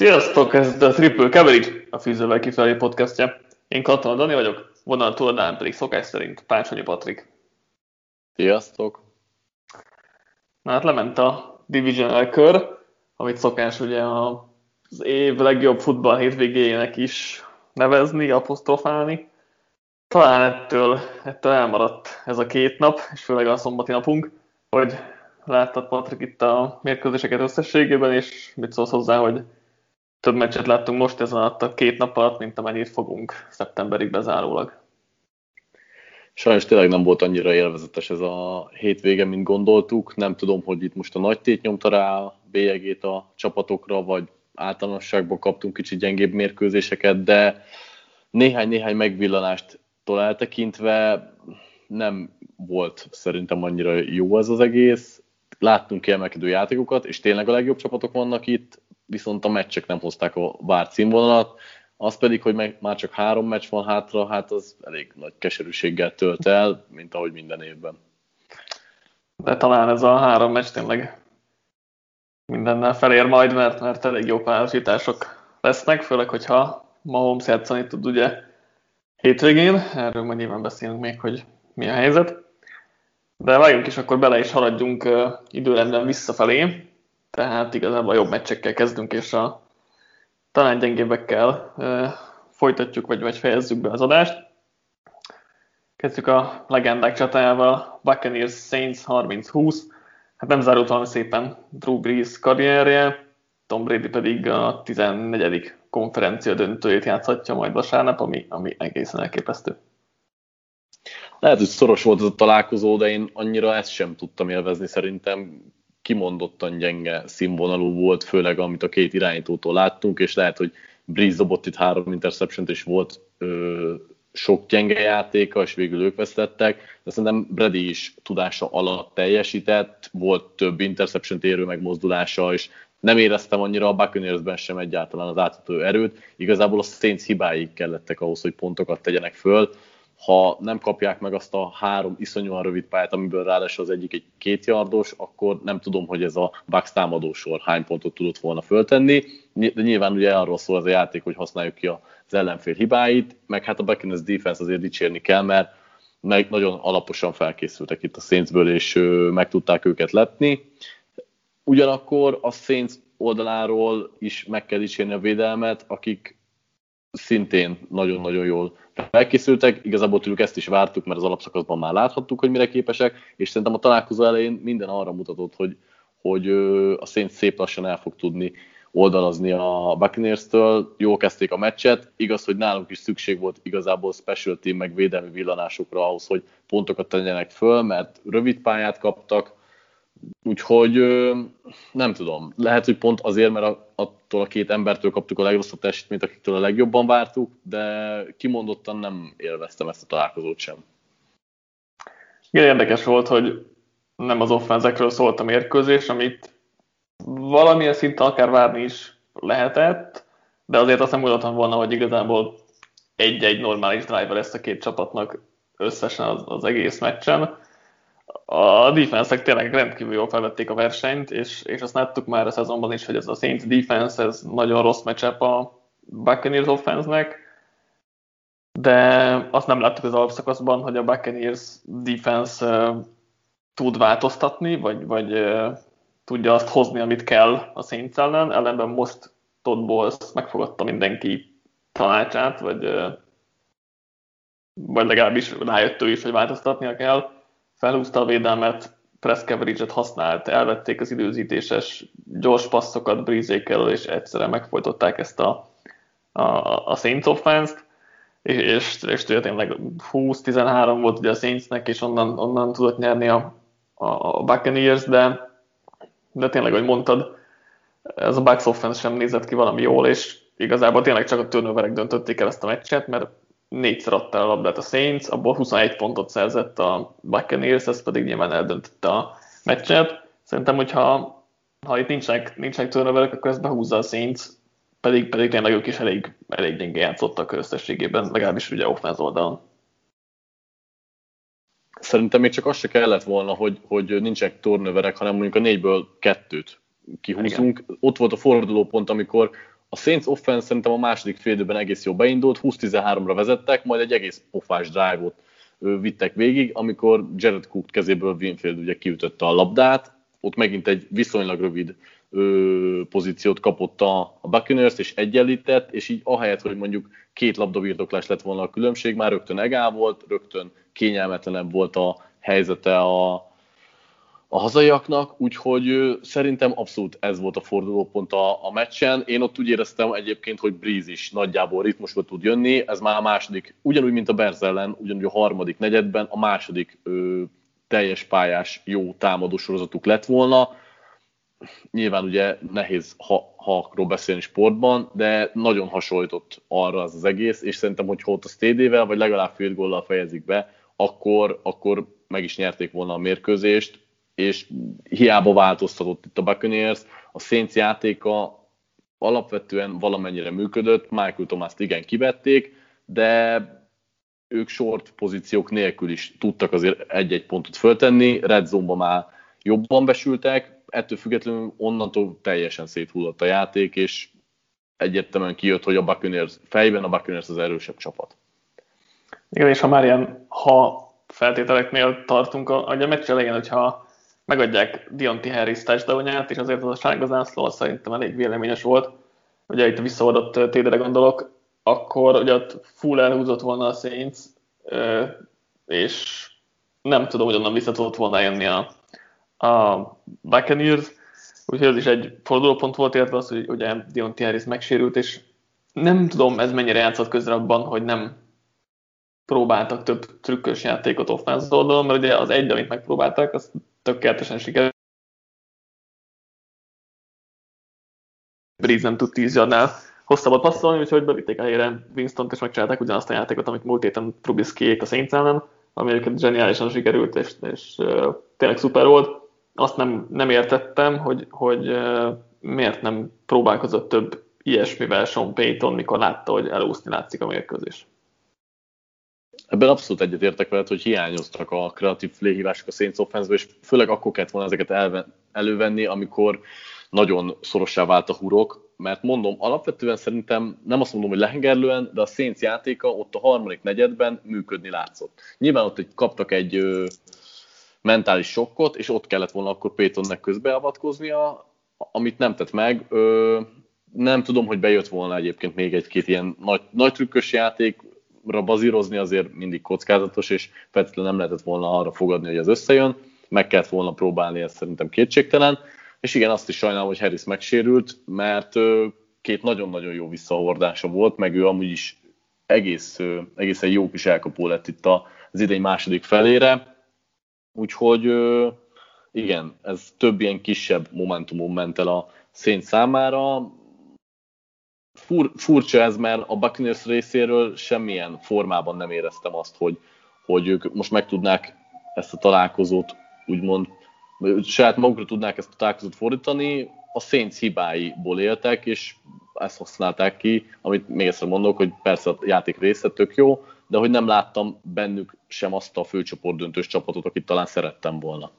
Sziasztok, ez a Triple Coverage, a Fűzővel kifelé podcastja. Én Katona Dani vagyok, vonal túladán pedig szokás szerint Pácsonyi Patrik. Sziasztok! Na hát lement a Divisional kör, amit szokás ugye az év legjobb futball hétvégéjének is nevezni, apostrofálni. Talán ettől, ettől elmaradt ez a két nap, és főleg a szombati napunk, hogy láttad Patrik itt a mérkőzéseket összességében, és mit szólsz hozzá, hogy több meccset láttunk most ez alatt a két nap alatt, mint amennyit fogunk szeptemberig bezárólag. Sajnos tényleg nem volt annyira élvezetes ez a hétvége, mint gondoltuk. Nem tudom, hogy itt most a nagy tét nyomta rá a bélyegét a csapatokra, vagy általánosságban kaptunk kicsit gyengébb mérkőzéseket, de néhány-néhány megvillanást eltekintve nem volt szerintem annyira jó ez az egész. Láttunk kiemelkedő játékokat, és tényleg a legjobb csapatok vannak itt, viszont a meccsek nem hozták a várt színvonalat, az pedig, hogy meg, már csak három meccs van hátra, hát az elég nagy keserűséggel tölt el, mint ahogy minden évben. De talán ez a három meccs tényleg mindennel felér majd, mert, mert elég jó párosítások lesznek, főleg, hogyha Mahomes játszani tud ugye hétvégén, erről majd nyilván beszélünk még, hogy mi a helyzet. De vágjunk is, akkor bele is haladjunk időrendben visszafelé, tehát igazából a jobb meccsekkel kezdünk, és a talán gyengébbekkel folytatjuk, vagy, vagy fejezzük be az adást. Kezdjük a legendák csatájával, Buccaneers Saints 30-20. Hát nem zárult valami szépen Drew Brees karrierje, Tom Brady pedig a 14. konferencia döntőjét játszhatja majd vasárnap, ami, ami egészen elképesztő. Lehet, hogy szoros volt ez a találkozó, de én annyira ezt sem tudtam élvezni. Szerintem kimondottan gyenge színvonalú volt, főleg amit a két irányítótól láttunk, és lehet, hogy Breeze dobott itt három interception és volt ö, sok gyenge játéka, és végül ők vesztettek, de szerintem Brady is tudása alatt teljesített, volt több interception érő megmozdulása, és nem éreztem annyira a Buccaneersben sem egyáltalán az átadó erőt. Igazából a Saints hibáig kellettek ahhoz, hogy pontokat tegyenek föl ha nem kapják meg azt a három iszonyúan rövid pályát, amiből ráadásul az egyik egy kétjardos, akkor nem tudom, hogy ez a Bucks támadósor hány pontot tudott volna föltenni, de nyilván ugye arról szól az a játék, hogy használjuk ki az ellenfél hibáit, meg hát a Buccaneers defense azért dicsérni kell, mert meg nagyon alaposan felkészültek itt a Saintsből, és meg tudták őket letni. Ugyanakkor a Saints oldaláról is meg kell dicsérni a védelmet, akik szintén nagyon-nagyon jól felkészültek, igazából tőlük ezt is vártuk, mert az alapszakaszban már láthattuk, hogy mire képesek, és szerintem a találkozó elején minden arra mutatott, hogy, hogy a Saints szép lassan el fog tudni oldalazni a Buccaneers-től. Jól kezdték a meccset, igaz, hogy nálunk is szükség volt igazából special team meg védelmi villanásokra ahhoz, hogy pontokat tegyenek föl, mert rövid pályát kaptak, Úgyhogy nem tudom, lehet, hogy pont azért, mert attól a két embertől kaptuk a legrosszabb teljesítményt, akiktől a legjobban vártuk, de kimondottan nem élveztem ezt a találkozót sem. Igen, érdekes volt, hogy nem az offenzekről szólt a mérkőzés, amit valamilyen szinten akár várni is lehetett, de azért azt nem gondoltam volna, hogy igazából egy-egy normális driver lesz a két csapatnak összesen az, az egész meccsen a defense tényleg rendkívül jól felvették a versenyt, és, és azt láttuk már a szezonban is, hogy ez a Saints defense, ez nagyon rossz matchup a Buccaneers offense-nek, de azt nem láttuk az alapszakaszban, hogy a Buccaneers defense uh, tud változtatni, vagy, vagy uh, tudja azt hozni, amit kell a Saints ellen, ellenben most Todd Bowles megfogadta mindenki tanácsát, vagy, uh, vagy legalábbis rájött ő is, hogy változtatnia kell felhúzta a védelmet, press coverage-et használt, elvették az időzítéses gyors passzokat Breezékkel, és egyszerűen megfojtották ezt a, a, a Saints offense-t, és, és, tényleg 20-13 volt ugye a Saintsnek, és onnan, onnan tudott nyerni a, a, Buccaneers, de, de tényleg, ahogy mondtad, ez a Bucks offense sem nézett ki valami jól, és igazából tényleg csak a turnoverek döntötték el ezt a meccset, mert négyszer adta el a labdát a Saints, abból 21 pontot szerzett a Buccaneers, ez pedig nyilván eldöntötte a meccset. Szerintem, hogyha ha itt nincsenek, nincsenek turnoverek, akkor ezt behúzza a Saints, pedig, pedig tényleg ők is elég, elég gyenge játszottak összességében, legalábbis ugye offense oldalon. Szerintem még csak az se kellett volna, hogy, hogy nincsenek turnoverek, hanem mondjuk a négyből kettőt kihúzunk. Igen. Ott volt a fordulópont, amikor a Saints offense szerintem a második félidőben egész jó beindult, 20-13-ra vezettek, majd egy egész pofás drive-ot vittek végig, amikor Jared Cook kezéből Winfield ugye kiütötte a labdát, ott megint egy viszonylag rövid ö, pozíciót kapott a, a Buccaneers, és egyenlített, és így ahelyett, hogy mondjuk két labdabirtoklás lett volna a különbség, már rögtön egál volt, rögtön kényelmetlenebb volt a helyzete a, a hazaiaknak, úgyhogy szerintem abszolút ez volt a fordulópont a, a meccsen. Én ott úgy éreztem egyébként, hogy Breeze is nagyjából ritmusba tud jönni, ez már a második, ugyanúgy, mint a Berz ellen, ugyanúgy a harmadik negyedben, a második ö, teljes pályás jó támadó sorozatuk lett volna. Nyilván ugye nehéz ha, hakról beszélni sportban, de nagyon hasonlított arra az, az egész, és szerintem, hogy ott a TD-vel, vagy legalább fél góllal fejezik be, akkor, akkor meg is nyerték volna a mérkőzést, és hiába változtatott itt a Buccaneers, a Saints játéka alapvetően valamennyire működött, Michael thomas igen kivették, de ők short pozíciók nélkül is tudtak azért egy-egy pontot föltenni, red zone már jobban besültek, ettől függetlenül onnantól teljesen széthullott a játék, és egyértelműen kijött, hogy a Buccaneers, fejben a Buccaneers az erősebb csapat. Igen, és ha már ilyen, ha feltételeknél tartunk, a, a meccs elején, hogyha megadják Dionti Harris touchdownját, és azért az a sárga zászló szerintem elég véleményes volt, ugye itt visszaadott tédere gondolok, akkor ugye ott full elhúzott volna a Saints, és nem tudom, hogy onnan vissza tudott volna jönni a, a Buccaneers, úgyhogy ez is egy fordulópont volt, illetve az, hogy ugye Dionti Harris megsérült, és nem tudom, ez mennyire játszott közre abban, hogy nem próbáltak több trükkös játékot offense oldalon, mert ugye az egy, amit megpróbáltak, az tökéletesen sikerült. Breeze nem tud 10 yardnál hosszabbat passzolni, úgyhogy bevitték a helyére Winston-t, és megcsinálták ugyanazt a játékot, amit múlt héten Trubisky-ék a Saints ellen, ami egyébként zseniálisan sikerült, és, és uh, tényleg szuper volt. Azt nem, nem értettem, hogy, hogy uh, miért nem próbálkozott több ilyesmivel Sean Payton, mikor látta, hogy elúszni látszik a mérkőzés. Ebben abszolút egyetértek veled, hogy hiányoztak a kreatív léhívások a Saints offense és főleg akkor kellett volna ezeket elven, elővenni, amikor nagyon szorossá vált a hurok, mert mondom, alapvetően szerintem nem azt mondom, hogy lehengerlően, de a Saints játéka ott a harmadik negyedben működni látszott. Nyilván ott egy, kaptak egy ö, mentális sokkot, és ott kellett volna akkor Pétonnek közbeavatkoznia, amit nem tett meg. Ö, nem tudom, hogy bejött volna egyébként még egy-két ilyen nagy, nagy trükkös játék, bazírozni azért mindig kockázatos, és feltétlenül nem lehetett volna arra fogadni, hogy az összejön, meg kellett volna próbálni, ez szerintem kétségtelen. És igen, azt is sajnálom, hogy Harris megsérült, mert két nagyon-nagyon jó visszahordása volt, meg ő amúgy is egész, egészen jó kis elkapó lett itt az idei második felére. Úgyhogy igen, ez több ilyen kisebb momentumon ment el a szény számára fur, furcsa ez, mert a Buccaneers részéről semmilyen formában nem éreztem azt, hogy, hogy ők most meg tudnák ezt a találkozót úgymond, saját magukra tudnák ezt a találkozót fordítani, a Saints hibáiból éltek, és ezt használták ki, amit még egyszer mondok, hogy persze a játék része tök jó, de hogy nem láttam bennük sem azt a főcsoport döntős csapatot, akit talán szerettem volna.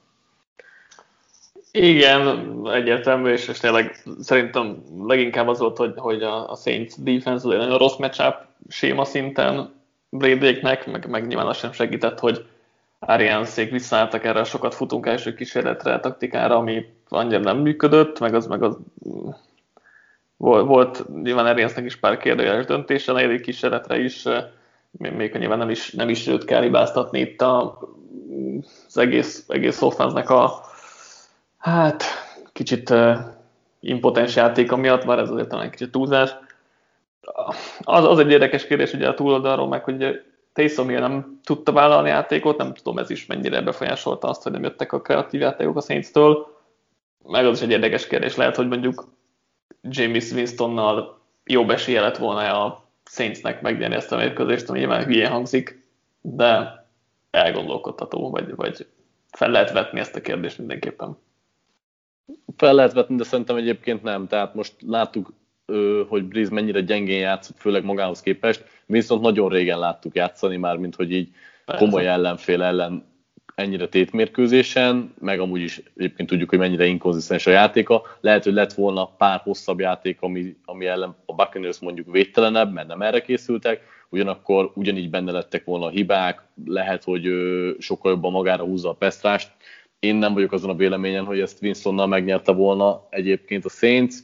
Igen, egyértelmű, és, és tényleg szerintem leginkább az volt, hogy, hogy a, a Saints defense egy nagyon rossz matchup séma szinten Bradéknek, meg, meg nyilván az sem segített, hogy Arianszék visszaálltak erre sokat futunk első kísérletre, taktikára, ami annyira nem működött, meg az, meg az volt, volt nyilván Ariansznek is pár kérdőjeles döntése, a negyedik kísérletre is, még nyilván nem is, nem is őt kell hibáztatni itt a, az egész, egész a Hát, kicsit uh, impotens játéka miatt, már ez azért talán kicsit túlzás. Az, az egy érdekes kérdés ugye a túloldalról, meg hogy Taysom Hill nem tudta vállalni játékot, nem tudom ez is mennyire befolyásolta azt, hogy nem jöttek a kreatív játékok a Saints-től. Meg az is egy érdekes kérdés, lehet, hogy mondjuk James Winstonnal jobb esélye lett volna a Saintsnek megnyerni ezt a mérkőzést, ami nyilván hülyén hangzik, de elgondolkodható, vagy, vagy fel lehet vetni ezt a kérdést mindenképpen fel lehet vetni, de szerintem egyébként nem. Tehát most láttuk, hogy Breeze mennyire gyengén játszott, főleg magához képest. Viszont nagyon régen láttuk játszani már, mint hogy így komoly ellenfél ellen ennyire tétmérkőzésen, meg amúgy is egyébként tudjuk, hogy mennyire inkonzisztens a játéka. Lehet, hogy lett volna pár hosszabb játék, ami, ami ellen a Buccaneers mondjuk védtelenebb, mert nem erre készültek, ugyanakkor ugyanígy benne lettek volna a hibák, lehet, hogy sokkal jobban magára húzza a pesztrást. Én nem vagyok azon a véleményen, hogy ezt Winstonnal megnyerte volna egyébként a Saints.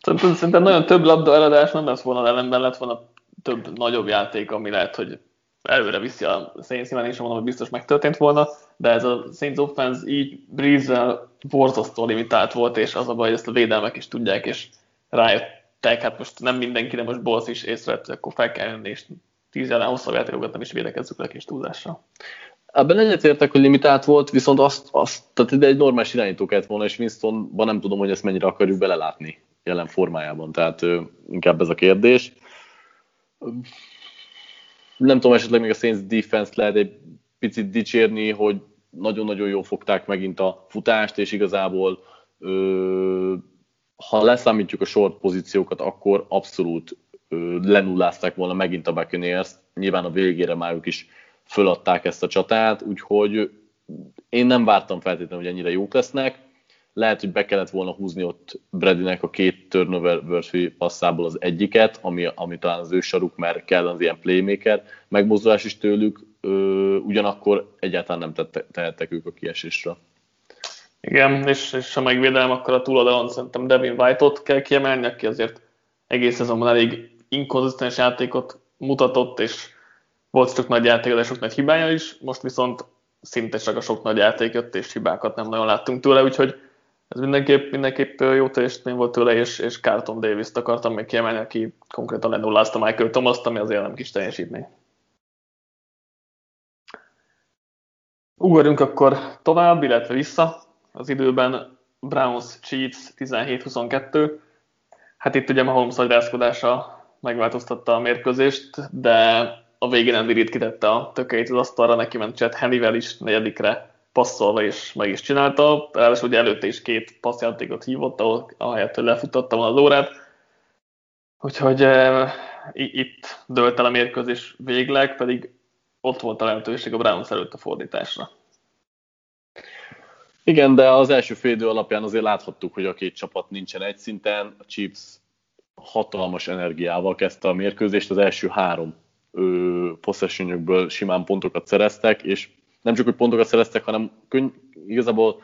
Szerintem, nagyon több labda eladás nem lesz volna, ellenben lett volna több nagyobb játék, ami lehet, hogy előre viszi a Saints, nyilván én sem mondom, hogy biztos megtörtént volna, de ez a Saints offense így Breeze-zel borzasztó limitált volt, és az a baj, hogy ezt a védelmek is tudják, és rájöttek, hát most nem mindenki, de most Bolsz is észrevett, hogy akkor fel kell jönni, és tíz ellen hosszabb játékokat nem is védekezzük le kis túlzással. Ebben egyetértek, hogy limitált volt, viszont azt, azt tehát ide egy normális irányító kellett volna, és Winstonban nem tudom, hogy ezt mennyire akarjuk belelátni jelen formájában, tehát inkább ez a kérdés nem tudom, esetleg még a Saints defense lehet egy picit dicsérni, hogy nagyon-nagyon jól fogták megint a futást, és igazából ö, ha leszámítjuk a short pozíciókat, akkor abszolút ö, lenullázták volna megint a Buccaneers. Nyilván a végére már ők is föladták ezt a csatát, úgyhogy én nem vártam feltétlenül, hogy ennyire jók lesznek lehet, hogy be kellett volna húzni ott Bradynek a két turnover worthy passzából az egyiket, ami, ami talán az ő saruk, mert kell az ilyen playmaker megmozdulás is tőlük, ö, ugyanakkor egyáltalán nem tette, tehettek ők a kiesésre. Igen, és, és ha megvédelem, akkor a túloldalon szerintem Devin White-ot kell kiemelni, aki azért egész szezonban elég inkonzisztens játékot mutatott, és volt csak nagy játék, de sok nagy hibája is, most viszont szinte csak a sok nagy játék jött, és hibákat nem nagyon láttunk tőle, úgyhogy ez mindenképp, mindenképp jó teljesítmény volt tőle, és, és Carlton Davis-t akartam még kiemelni, aki konkrétan lenullázta Michael Thomas-t, ami azért nem kis teljesítmény. Ugorjunk akkor tovább, illetve vissza az időben Browns Chiefs 17-22. Hát itt ugye Mahomes agyrázkodása megváltoztatta a mérkőzést, de a végén Andy Reid kitette a tökeit az asztalra, neki ment Chad Hennivel is negyedikre passzolva és meg is csinálta. Ráadásul ugye előtte is két passzjátékot hívott, ahol, ahelyett, hogy lefuttatta volna az órát. Úgyhogy e, itt dölt el a mérkőzés végleg, pedig ott volt a lehetőség a Browns előtt a fordításra. Igen, de az első félidő alapján azért láthattuk, hogy a két csapat nincsen egy szinten. A Chiefs hatalmas energiával kezdte a mérkőzést, az első három possessionjükből simán pontokat szereztek, és nem csak, hogy pontokat szereztek, hanem könny- igazából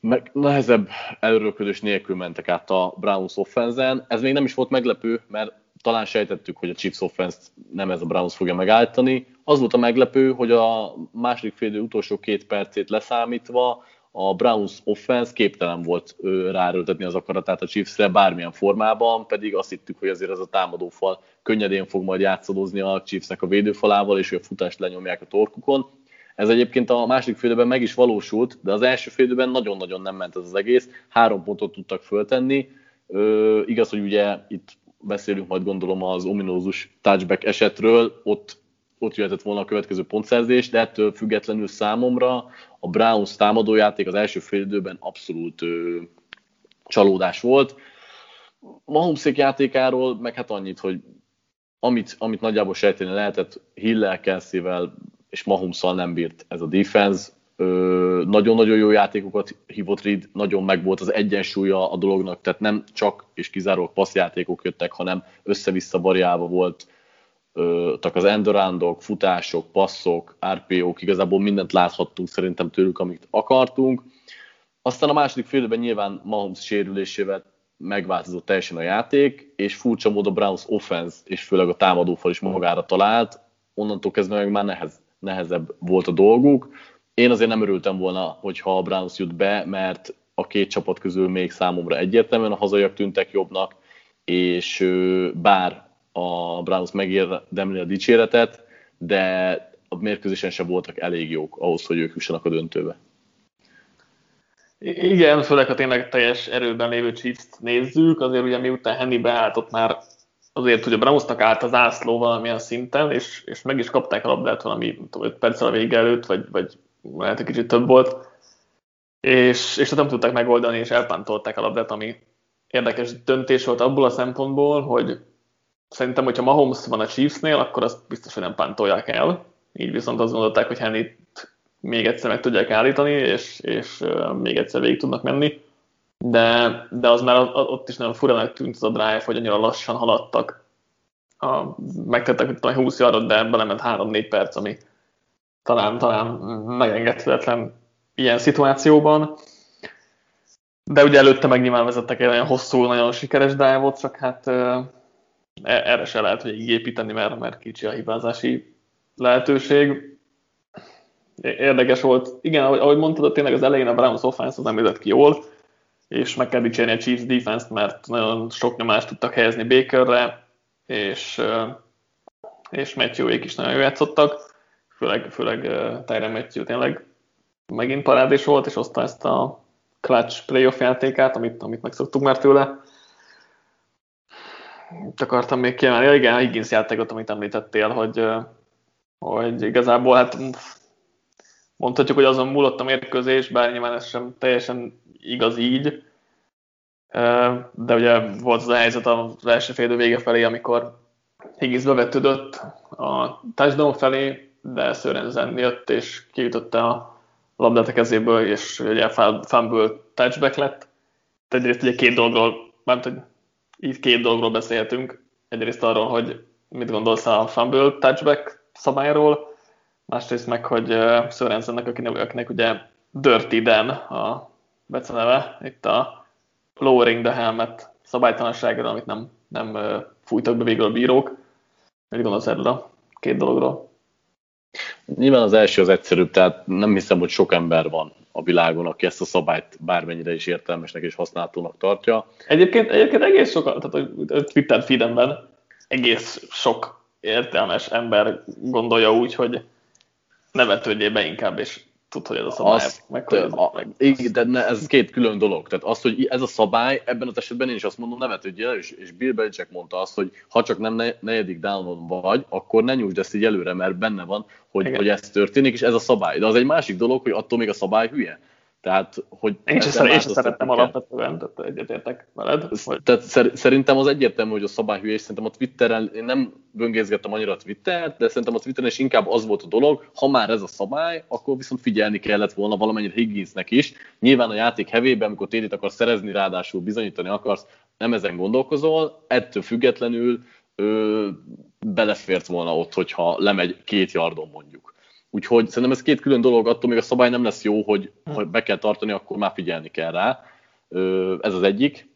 meg nehezebb előröködés nélkül mentek át a Browns offense Ez még nem is volt meglepő, mert talán sejtettük, hogy a Chiefs offense nem ez a Browns fogja megállítani. Az volt a meglepő, hogy a második fél utolsó két percét leszámítva a Browns offense képtelen volt ráerőltetni az akaratát a Chiefsre bármilyen formában, pedig azt hittük, hogy azért ez a támadófal könnyedén fog majd játszadozni a Chiefsnek a védőfalával, és hogy a futást lenyomják a torkukon. Ez egyébként a második félidőben meg is valósult, de az első félidőben nagyon-nagyon nem ment ez az egész. Három pontot tudtak föltenni. Ö, igaz, hogy ugye itt beszélünk majd gondolom az ominózus touchback esetről, ott, ott jöhetett volna a következő pontszerzés, de ettől függetlenül számomra a Browns támadójáték az első félidőben abszolút ö, csalódás volt. Mahomszék játékáról meg hát annyit, hogy amit, amit nagyjából sejteni lehetett, Hillel, Kelsey-vel és Mahomszal nem bírt ez a defense. Nagyon-nagyon jó játékokat hívott Reed, nagyon meg volt az egyensúlya a dolognak, tehát nem csak és kizárólag passzjátékok jöttek, hanem össze-vissza variálva volt tak az endorándok, futások, passzok, RPO-k, igazából mindent láthattunk szerintem tőlük, amit akartunk. Aztán a második félben nyilván Mahomes sérülésével megváltozott teljesen a játék, és furcsa módon Browns offense, és főleg a támadófal is magára talált, onnantól kezdve meg már nehez, nehezebb volt a dolguk. Én azért nem örültem volna, hogyha a Browns jut be, mert a két csapat közül még számomra egyértelműen a hazaiak tűntek jobbnak, és bár a Browns megérdemli a dicséretet, de a mérkőzésen sem voltak elég jók ahhoz, hogy ők jussanak a döntőbe. Igen, főleg ha tényleg teljes erőben lévő chiefs nézzük, azért ugye miután Henny beállt, ott már azért hogy a Brownsnak állt az ászló valamilyen szinten, és, és meg is kapták a labdát valami 5 perccel a vége előtt, vagy, vagy lehet egy kicsit több volt, és, és nem tudták megoldani, és elpántolták a labdát, ami érdekes döntés volt abból a szempontból, hogy szerintem, hogyha Mahomes van a Chiefsnél, akkor azt biztos, hogy nem pántolják el, így viszont azt gondolták, hogy Henry még egyszer meg tudják állítani, és, és még egyszer végig tudnak menni. De, de az már ott is nagyon furának tűnt az a drive, hogy annyira lassan haladtak. A, megtettek, hogy talán 20 yardot, de belement 3-4 perc, ami talán, talán megengedhetetlen ilyen szituációban. De ugye előtte meg nyilván vezettek egy nagyon hosszú, nagyon sikeres dive csak hát erre se lehet hogy építeni, mert, mert kicsi a hibázási lehetőség. Érdekes volt. Igen, ahogy, mondtad, tényleg az elején a Browns offense az nem vezet ki jól, és meg kell dicsérni a Chiefs defense mert nagyon sok nyomást tudtak helyezni Bakerre, és, és Matthew-ék is nagyon játszottak, főleg, főleg Tyron Matthew tényleg megint parádés volt, és hozta ezt a clutch playoff játékát, amit, amit megszoktuk már tőle. Itt akartam még kiemelni, ja, igen, a Higgins játékot, amit említettél, hogy, hogy igazából hát mondhatjuk, hogy azon múlott a mérkőzés, bár nyilván ez sem teljesen igaz így, de ugye volt az a helyzet az első fél vége felé, amikor Higgins bevetődött a touchdown felé, de Sörensen jött és kiütötte a labdát a kezéből, és ugye fumble touchback lett. Egyrészt ugye két dologról, mert így két dologról beszélhetünk. Egyrészt arról, hogy mit gondolsz a fumble touchback szabályról, másrészt meg, hogy Sörensennek, akinek, akinek ugye Dirty Dan a beceneve, itt a lowering the helmet szabálytalanságra, amit nem, nem fújtak be végül a bírók. Mit gondolsz erről a két dologról? Nyilván az első az egyszerűbb, tehát nem hiszem, hogy sok ember van a világon, aki ezt a szabályt bármennyire is értelmesnek és használhatónak tartja. Egyébként, egyébként egész sok, tehát a Twitter feedemben egész sok értelmes ember gondolja úgy, hogy ne vetődjél be inkább, és tud, hogy ez a szabály. Azt, meg, hogy ez a, meg, de ne, ez két külön dolog. Tehát az, hogy ez a szabály, ebben az esetben én is azt mondom, nevet, hogy és, és Bill Belichick mondta azt, hogy ha csak nem ne, negyedik downon vagy, akkor ne nyújtsd ezt így előre, mert benne van, hogy, hogy ez történik, és ez a szabály. De az egy másik dolog, hogy attól még a szabály hülye. Tehát, hogy én sem, sem szerettem alapvetően, tehát egyetértek veled. Hogy... Tehát szer, szerintem az egyértelmű, hogy a szabály hülye, és szerintem a Twitteren, én nem böngészgettem annyira a Twittert, de szerintem a Twitteren is inkább az volt a dolog, ha már ez a szabály, akkor viszont figyelni kellett volna valamennyire Higginsnek is. Nyilván a játék hevében, amikor tédét akarsz szerezni, ráadásul bizonyítani akarsz, nem ezen gondolkozol, ettől függetlenül ő belefért volna ott, hogyha lemegy két yardon mondjuk. Úgyhogy szerintem ez két külön dolog, attól még a szabály nem lesz jó, hogy ha be kell tartani, akkor már figyelni kell rá. Ez az egyik.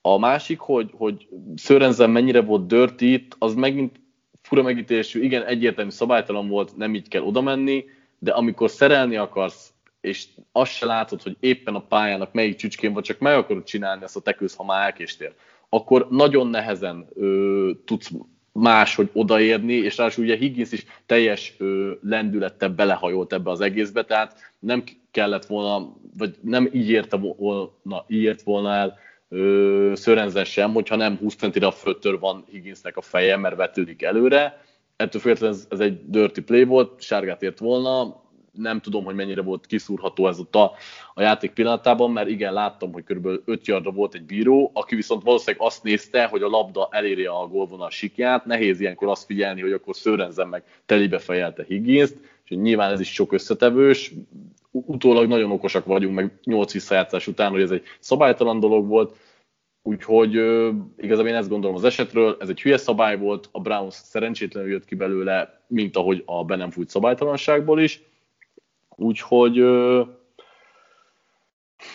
A másik, hogy, hogy Szörenzen mennyire volt dirty az megint fura megítélésű, igen, egyértelmű szabálytalan volt, nem így kell oda menni, de amikor szerelni akarsz, és azt se látod, hogy éppen a pályának melyik csücskén vagy, csak meg akarod csinálni ezt a tekősz, ha már elkéstél, akkor nagyon nehezen ö, tudsz máshogy odaérni, és ráadásul ugye Higgins is teljes lendülettel belehajolt ebbe az egészbe, tehát nem kellett volna, vagy nem így érte volna, így ért volna el ö, Szörenzen sem, hogyha nem 20 centire a földtől van Higginsnek a feje, mert vetődik előre. Ettől függetlenül ez, ez egy dirty play volt, sárgát ért volna, nem tudom, hogy mennyire volt kiszúrható ez ott a, a játék pillanatában, mert igen, láttam, hogy kb. 5 yardra volt egy bíró, aki viszont valószínűleg azt nézte, hogy a labda eléri a gólvonal sikját, nehéz ilyenkor azt figyelni, hogy akkor Szőrenzen meg telibe fejelte Higgins-t, és nyilván ez is sok összetevős, utólag nagyon okosak vagyunk, meg 8 visszajátszás után, hogy ez egy szabálytalan dolog volt, Úgyhogy igazából én ezt gondolom az esetről, ez egy hülye szabály volt, a Browns szerencsétlenül jött ki belőle, mint ahogy a be nem fújt szabálytalanságból is, Úgyhogy ö,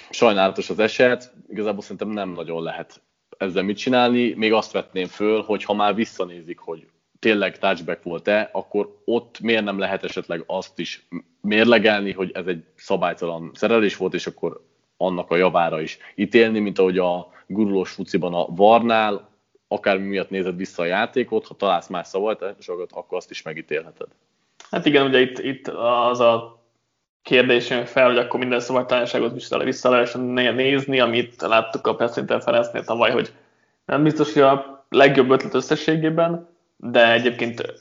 sajnálatos az eset, igazából szerintem nem nagyon lehet ezzel mit csinálni. Még azt vetném föl, hogy ha már visszanézik, hogy tényleg touchback volt-e, akkor ott miért nem lehet esetleg azt is mérlegelni, hogy ez egy szabálytalan szerelés volt, és akkor annak a javára is ítélni, mint ahogy a gurulós fuciban a Varnál, akármi miatt nézed vissza a játékot, ha találsz más szabálytalanságot, akkor azt is megítélheted. Hát igen, ugye itt, itt az a kérdés jön fel, hogy akkor minden szabadtányságot vissza, vissza lehessen nézni, amit láttuk a Pass Interference-nél tavaly, hogy nem biztos, hogy a legjobb ötlet összességében, de egyébként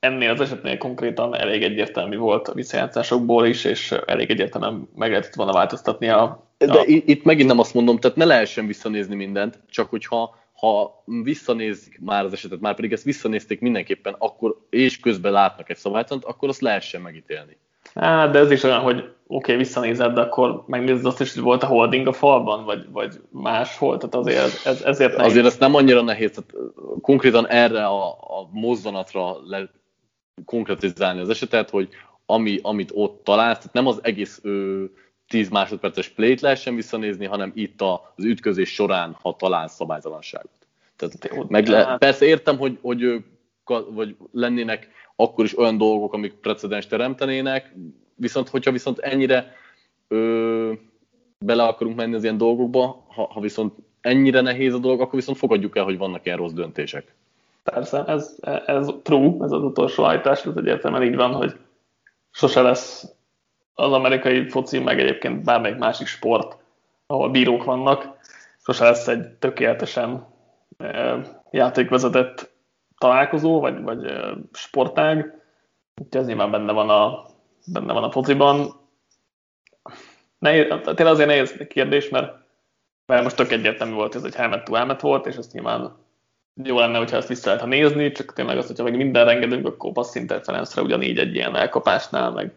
ennél az esetnél konkrétan elég egyértelmű volt a visszajátszásokból is, és elég egyértelműen meg lehetett volna változtatni a... a... De itt megint nem azt mondom, tehát ne lehessen visszanézni mindent, csak hogyha ha visszanézik már az esetet, már pedig ezt visszanézték mindenképpen, akkor, és közben látnak egy szabálytalant, akkor azt lehessen megítélni. Á, de ez is olyan, hogy oké, okay, visszanézed, de akkor megnézed azt is, hogy volt a holding a falban, vagy, vagy máshol, tehát azért ez, ezért nehéz. Azért ez nem annyira nehéz, tehát konkrétan erre a, a mozzanatra le, konkretizálni az esetet, hogy ami, amit ott találsz, tehát nem az egész ő, 10 másodperces play lehessen visszanézni, hanem itt az ütközés során, ha találsz szabálytalanságot. Tehát meg le, persze értem, hogy, hogy, vagy lennének akkor is olyan dolgok, amik precedens teremtenének, viszont hogyha viszont ennyire ö, bele akarunk menni az ilyen dolgokba, ha, ha viszont ennyire nehéz a dolog, akkor viszont fogadjuk el, hogy vannak ilyen rossz döntések. Persze, ez, ez true, ez az utolsó állítás, ez egyértelműen így van, hogy sose lesz az amerikai foci, meg egyébként bármelyik másik sport, ahol bírók vannak, sose lesz egy tökéletesen játékvezetett találkozó, vagy, vagy sportág. Úgyhogy ez nyilván benne van a, benne van a fociban. Nehéz, tényleg azért nehéz kérdés, mert, mert most tök egyértelmű volt, ez egy helmet to helmet volt, és ezt nyilván jó lenne, hogyha ezt vissza lehet nézni, csak tényleg azt, hogyha meg minden engedünk, akkor passz interference ugyanígy egy ilyen elkapásnál, meg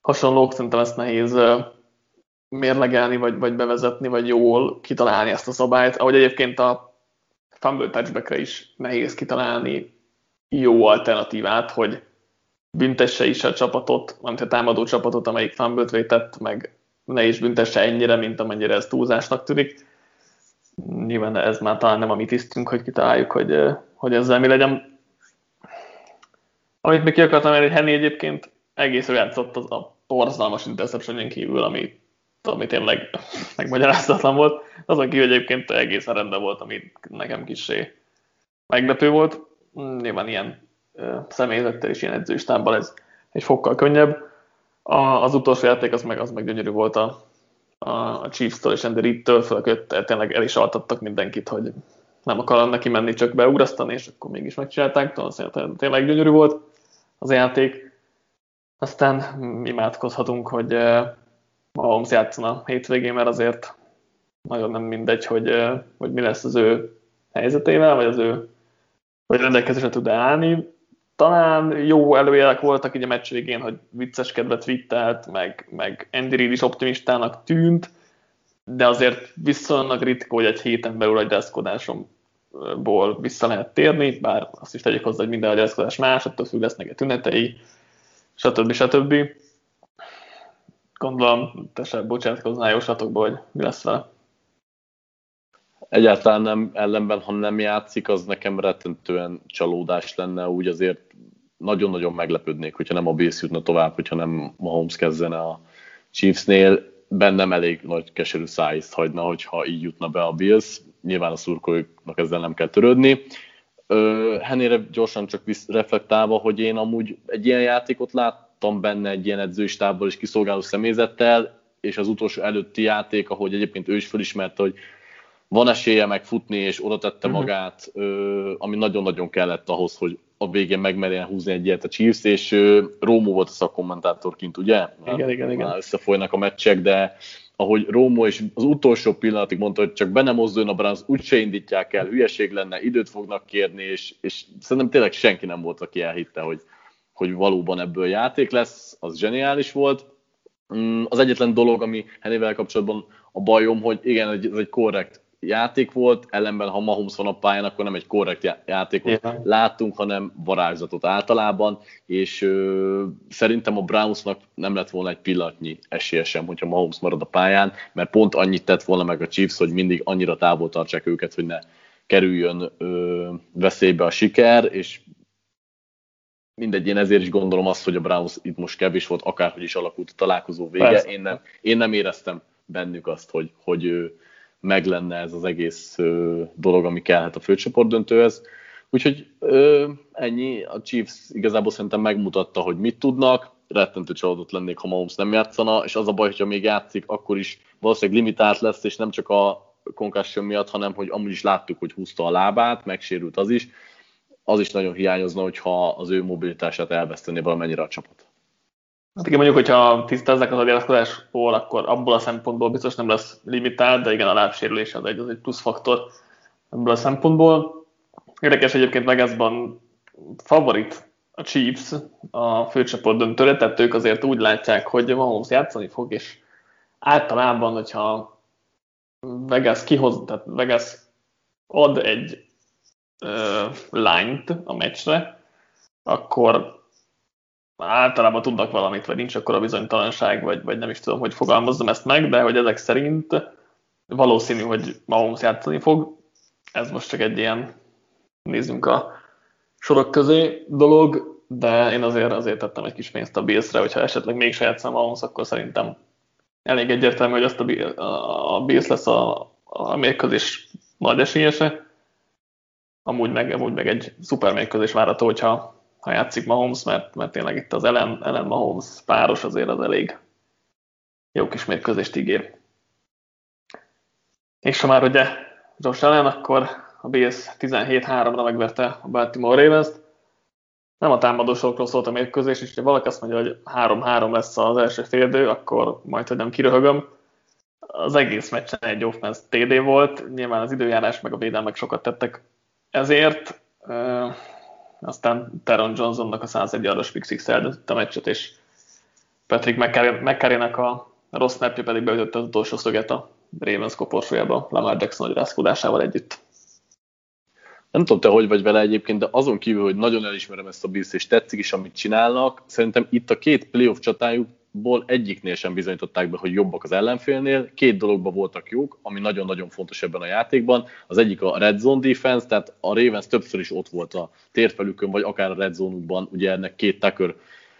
hasonlók, szerintem ezt nehéz mérlegelni, vagy, vagy bevezetni, vagy jól kitalálni ezt a szabályt. Ahogy egyébként a fumble touchbackre is nehéz kitalálni jó alternatívát, hogy büntesse is a csapatot, amit a támadó csapatot, amelyik fumble vétett, meg ne is büntesse ennyire, mint amennyire ez túlzásnak tűnik. Nyilván ez már talán nem a mi tisztünk, hogy kitaláljuk, hogy, hogy ezzel mi legyen. Amit még ki akartam, hogy Henny egyébként egész játszott az a borzalmas interception kívül, ami, ami tényleg megmagyarázatlan volt. Azon kívül egyébként egészen rendben volt, ami nekem kicsi meglepő volt. Nyilván ilyen személyzettel és ilyen edzőstábbal ez egy fokkal könnyebb. A, az utolsó játék az meg, az meg gyönyörű volt a, a Chiefs-től és Andy Reid-től, főleg tényleg el is altattak mindenkit, hogy nem akar neki menni, csak beugrasztani, és akkor mégis megcsinálták. Tényleg gyönyörű volt az játék. Aztán imádkozhatunk, hogy Mahomes játszon a hétvégén, mert azért nagyon nem mindegy, hogy, hogy mi lesz az ő helyzetével, vagy az ő vagy rendelkezésre tud állni. Talán jó előjelek voltak így a meccs végén, hogy vicceskedve twittelt, meg, meg Andy Reid is optimistának tűnt, de azért viszonylag ritka, hogy egy héten belül egy deszkodásomból vissza lehet térni, bár azt is tegyük hozzá, hogy minden agyászkodás más, attól függ lesznek egy tünetei, stb. stb. Gondolom, te se bocsátkoznál jóslatokba, hogy mi lesz vele. Egyáltalán nem ellenben, ha nem játszik, az nekem rettentően csalódás lenne, úgy azért nagyon-nagyon meglepődnék, hogyha nem a Bills jutna tovább, hogyha nem Mahomes kezdene a Chiefsnél, bennem elég nagy keserű szájízt hagyna, hogyha így jutna be a Bills. Nyilván a szurkolóknak ezzel nem kell törődni. Henére gyorsan csak reflektálva, hogy én amúgy egy ilyen játékot láttam benne egy ilyen edzőistából és kiszolgáló személyzettel, és az utolsó előtti játék, ahogy egyébként ő is felismerte, hogy van esélye megfutni, és oda tette uh-huh. magát, ami nagyon-nagyon kellett ahhoz, hogy a végén megmerjen húzni egy ilyet a Chiefs, és Rómó volt a szakkommentátorként, ugye? Igen, igen, igen. összefolynak a meccsek, de ahogy Rómó is az utolsó pillanatig mondta, hogy csak be nem mozduljon a Browns, úgyse indítják el, hülyeség lenne, időt fognak kérni, és, és szerintem tényleg senki nem volt, aki elhitte, hogy, hogy valóban ebből játék lesz, az zseniális volt. Mm, az egyetlen dolog, ami Hennével kapcsolatban a bajom, hogy igen, ez egy korrekt játék volt, ellenben ha Mahomes van a pályán, akkor nem egy korrekt játékot Igen. láttunk, hanem varázslatot általában, és ö, szerintem a Brownsnak nem lett volna egy pillanatnyi esélye sem, hogyha Mahomes marad a pályán, mert pont annyit tett volna meg a Chiefs, hogy mindig annyira távol tartsák őket, hogy ne kerüljön ö, veszélybe a siker, és mindegy, én ezért is gondolom azt, hogy a Browns itt most kevés volt, akárhogy is alakult a találkozó vége. Én nem, én nem éreztem bennük azt, hogy, hogy meg lenne ez az egész dolog, ami kellhet a főcsoport döntőhez. Úgyhogy ö, ennyi, a Chiefs igazából szerintem megmutatta, hogy mit tudnak, rettentő csalódott lennék, ha Mahomes nem játszana, és az a baj, hogyha még játszik, akkor is valószínűleg limitált lesz, és nem csak a concussion miatt, hanem hogy amúgy is láttuk, hogy húzta a lábát, megsérült az is, az is nagyon hiányozna, hogyha az ő mobilitását elvesztené valamennyire a csapat. Hát igen, mondjuk, hogyha tisztázzák az agyalázkodásból, akkor abból a szempontból biztos nem lesz limitált, de igen, a lábsérülés az egy, az egy plusz faktor. ebből a szempontból. Érdekes egyébként Vegasban favorit a Chiefs a főcsoport döntőre, tehát ők azért úgy látják, hogy Mahomes játszani fog, és általában, hogyha Vegas kihoz, tehát Vegas ad egy uh, line-t a meccsre, akkor általában tudnak valamit, vagy nincs akkor a bizonytalanság, vagy, vagy nem is tudom, hogy fogalmazzam ezt meg, de hogy ezek szerint valószínű, hogy Mahomes játszani fog. Ez most csak egy ilyen, nézzünk a sorok közé dolog, de én azért, azért tettem egy kis pénzt a Bills-re, hogyha esetleg még saját Mahomes, akkor szerintem elég egyértelmű, hogy azt a, a Bills lesz a, a mérkőzés nagy esélyese. Amúgy meg, amúgy meg egy szuper mérkőzés várható, hogyha ha játszik Mahomes, mert, mert tényleg itt az Ellen, Ellen Mahomes páros azért az elég jó kis mérkőzést ígér. És ha már ugye Josh Allen, akkor a Bills 17-3-ra megverte a Baltimore Ravens-t. Nem a támadósokról szólt a mérkőzés, és ha valaki azt mondja, hogy 3-3 lesz az első féldő, akkor majd, hogy nem kiröhögöm. Az egész meccsen egy offense TD volt, nyilván az időjárás meg a védelmek sokat tettek ezért. Aztán Teron Johnsonnak a 101 yardos pick six a meccset, és Patrick McCarry-nek a rossz snapja pedig beütötte az utolsó szöget a Ravens koporsójába Lamar Jackson nagy rászkódásával együtt. Nem tudom te, hogy vagy vele egyébként, de azon kívül, hogy nagyon elismerem ezt a Bills, és tetszik is, amit csinálnak, szerintem itt a két playoff csatájukból egyiknél sem bizonyították be, hogy jobbak az ellenfélnél. Két dologban voltak jók, ami nagyon-nagyon fontos ebben a játékban. Az egyik a red zone defense, tehát a Ravens többször is ott volt a térfelükön, vagy akár a red zone-ukban, ugye ennek két Tucker